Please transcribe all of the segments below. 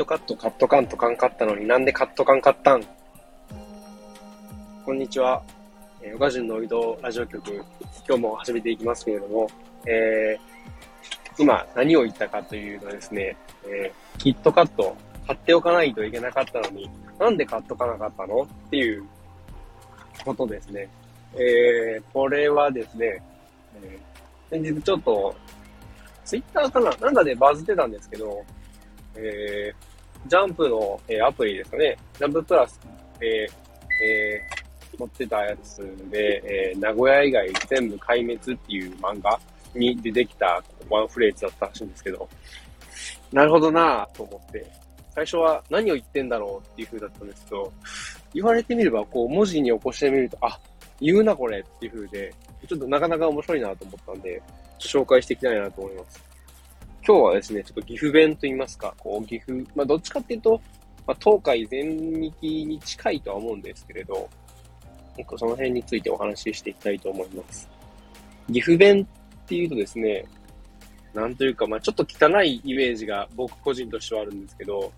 トカットカットカンとカンカったのになんでカットカンカったん？こんにちは。えー、ガジュンの移動ラジオ局、今日も始めていきますけれども、えー、今何を言ったかというとですね、えー、キットカット買っておかないといけなかったのに、なんで買っとかなかったの？っていうことですね。えー、これはですね、えー、先日ちょっと、ツイッターかな？なんかでバズってたんですけど、えー、ジャンプの、えー、アプリですかね。ジャンププラス、えー、えー、持ってたやつで、えー、名古屋以外全部壊滅っていう漫画に出てきたワンフレーズだったらしいんですけど、なるほどなぁと思って、最初は何を言ってんだろうっていう風だったんですけど、言われてみれば、こう、文字に起こしてみると、あ、言うなこれっていう風で、ちょっとなかなか面白いなと思ったんで、紹介していきたいなと思います。今日はですね、ちょっと岐阜弁と言いますか、こう、岐阜、まあ、どっちかっていうと、まあ、東海全域に近いとは思うんですけれど、結構その辺についてお話ししていきたいと思います。岐阜弁っていうとですね、なんというか、まあちょっと汚いイメージが僕個人としてはあるんですけど、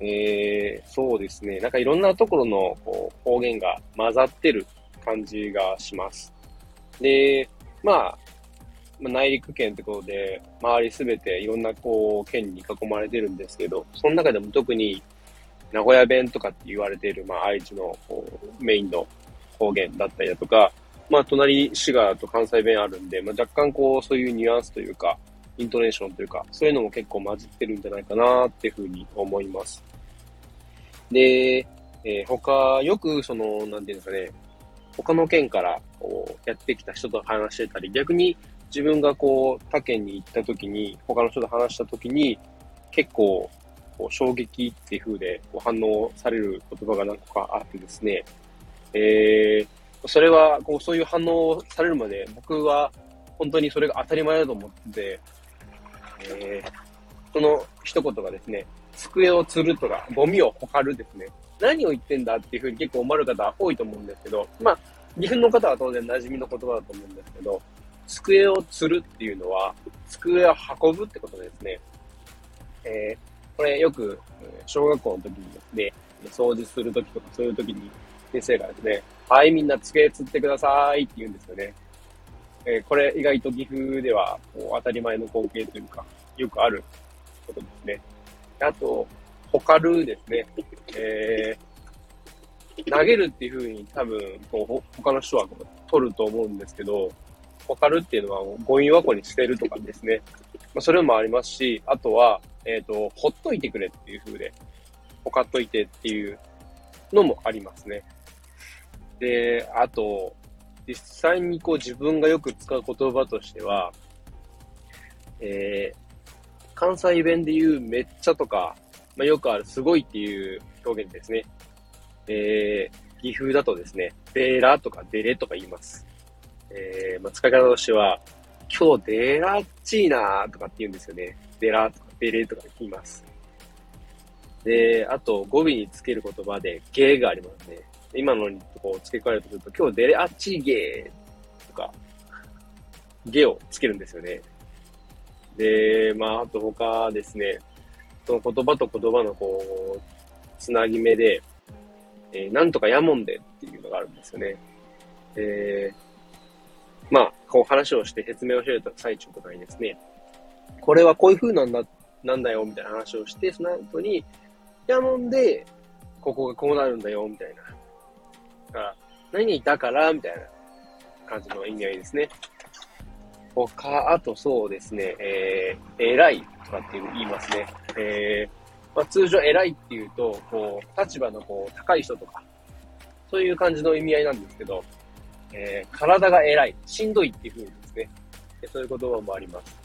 えー、そうですね、なんかいろんなところのこう方言が混ざってる感じがします。で、まあ、まあ、内陸県ってことで、周りすべていろんなこう県に囲まれてるんですけど、その中でも特に名古屋弁とかって言われている、まあ、愛知のメインの方言だったりだとか、まあ、隣、滋賀と関西弁あるんで、まあ、若干こう、そういうニュアンスというか、イントネーションというか、そういうのも結構混じってるんじゃないかなっていうふうに思います。で、えー、他、よくその、なんていうんですかね、他の県からこうやってきた人と話してたり、逆に自分がこう他県に行った時に、他の人と話した時に、結構こう衝撃っていう風でこう反応される言葉が何個かあってですね、えー、それはこうそういう反応されるまで僕は本当にそれが当たり前だと思ってて、えー、その一言がですね、机を吊るとか、ゴミをほかるですね。何を言ってんだっていうふうに結構思われる方多いと思うんですけど、まあ、岐阜の方は当然馴染みの言葉だと思うんですけど、机を吊るっていうのは、机を運ぶってことですね。えー、これよく、小学校の時にですね、掃除する時とかそういう時に先生がですね、はい、みんな机吊ってくださいって言うんですよね。えー、これ意外と岐阜ではこう当たり前の光景というか、よくあることですね。あと、ホカルですね。えー、投げるっていう風に多分、こう、他の人は取ると思うんですけど、ホカルっていうのはゴミ箱に捨てるとかですね。まあ、それもありますし、あとは、えっ、ー、と、ほっといてくれっていう風で、ほかっといてっていうのもありますね。で、あと、実際にこう自分がよく使う言葉としては、えー、関西弁で言うめっちゃとか、まあ、よくあるすごいっていう表現ですね。えー、岐阜だとですね、ベーラとかデレとか言います。えー、まあ、使い方としては、今日デラッチーナーとかって言うんですよね。デラとかデレとか言います。で、あと語尾につける言葉でゲーがありますね。今のにこう付け加えるとすると、今日デレアッチーゲーとか、ゲをつけるんですよね。で、まあ、あと他ですね、その言葉と言葉のこう、つなぎ目で、えー、なんとかやもんでっていうのがあるんですよね。えー、まあ、こう話をして説明をしてた最中とかにですね、これはこういう風なんだ、なんだよ、みたいな話をして、その後に、いやもんで、ここがこうなるんだよ、みたいな。だから、何だから、みたいな感じの意味合いですね。他、あとそうですね、えー、偉いとかっていう言いますね。えー、まあ、通常偉いっていうと、こう、立場のこう、高い人とか、そういう感じの意味合いなんですけど、えー、体が偉い、しんどいっていう風にですね、そういう言葉もあります。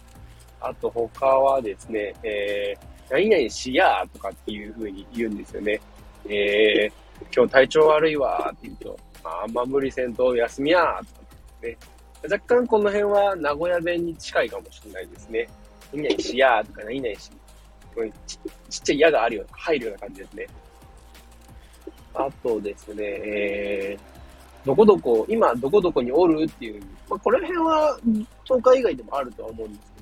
あと他はですね、えー、何々しやーとかっていう風に言うんですよね。えー、今日体調悪いわーって言うと、あんま無理せんと休みやーとかですね。若干この辺は名古屋弁に近いかもしれないですね。何々しやーとか何々し、ちちっちゃい矢があるような、入るような感じですね。あとですね、えー、どこどこ、今どこどこにおるっていう、まあ、この辺は東海以外でもあるとは思うんです